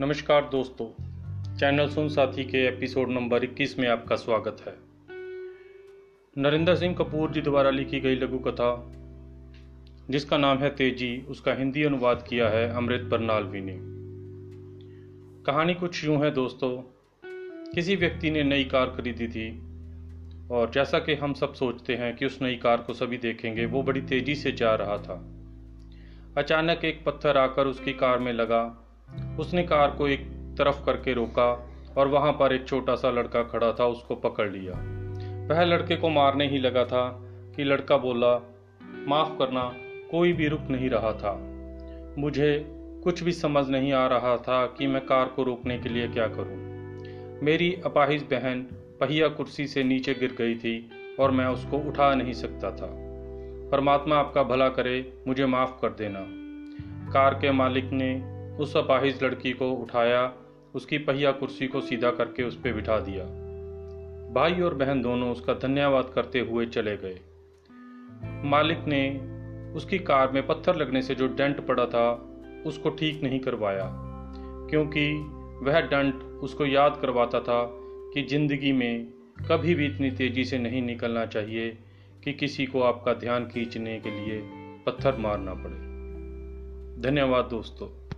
नमस्कार दोस्तों, चैनल सुन साथी के एपिसोड नंबर 21 में आपका स्वागत है। नरेंद्र सिंह कपूर जी द्वारा लिखी गई लघु कथा जिसका नाम है तेज़ी, उसका हिंदी अनुवाद किया है अमृत बरनालवी ने। कहानी कुछ यूँ है दोस्तों, किसी व्यक्ति ने नई कार खरीदी थी, और जैसा कि हम सब सोचते हैं कि उस नई कार को सभी देखेंगे, वो बड़ी तेज़ी से जा रहा था। अचानक एक पत्थर आकर उसकी कार में लगा उसने कार को एक तरफ़ करके रोका और वहाँ पर एक छोटा सा लड़का खड़ा था, उसको पकड़ लिया। वह लड़के को मारने ही लगा था कि लड़का बोला, माफ़ करना, कोई भी रुक नहीं रहा था। मुझे कुछ भी समझ नहीं आ रहा था कि मैं कार को रोकने के लिए क्या करूँ। मेरी अपाहिज बहन पहिया कुर्सी से नीचे गिर गई थी और मैं उसको उठा नहीं सकता था। परमात्मा आपका भला करे, मुझे माफ़ कर देना। कार के मालिक ने उस अपाहिज लड़की को उठाया, उसकी पहिया कुर्सी को सीधा करके उस पर बिठा दिया। भाई और बहन दोनों उसका धन्यवाद करते हुए चले गए। मालिक ने उसकी कार में पत्थर लगने से जो डेंट पड़ा था, उसको ठीक नहीं करवाया, क्योंकि वह डंट उसको याद करवाता था कि ज़िंदगी में कभी भी इतनी तेज़ी से नहीं निकलना चाहिए कि किसी को आपका ध्यान खींचने के लिए पत्थर मारना पड़े। धन्यवाद दोस्तों।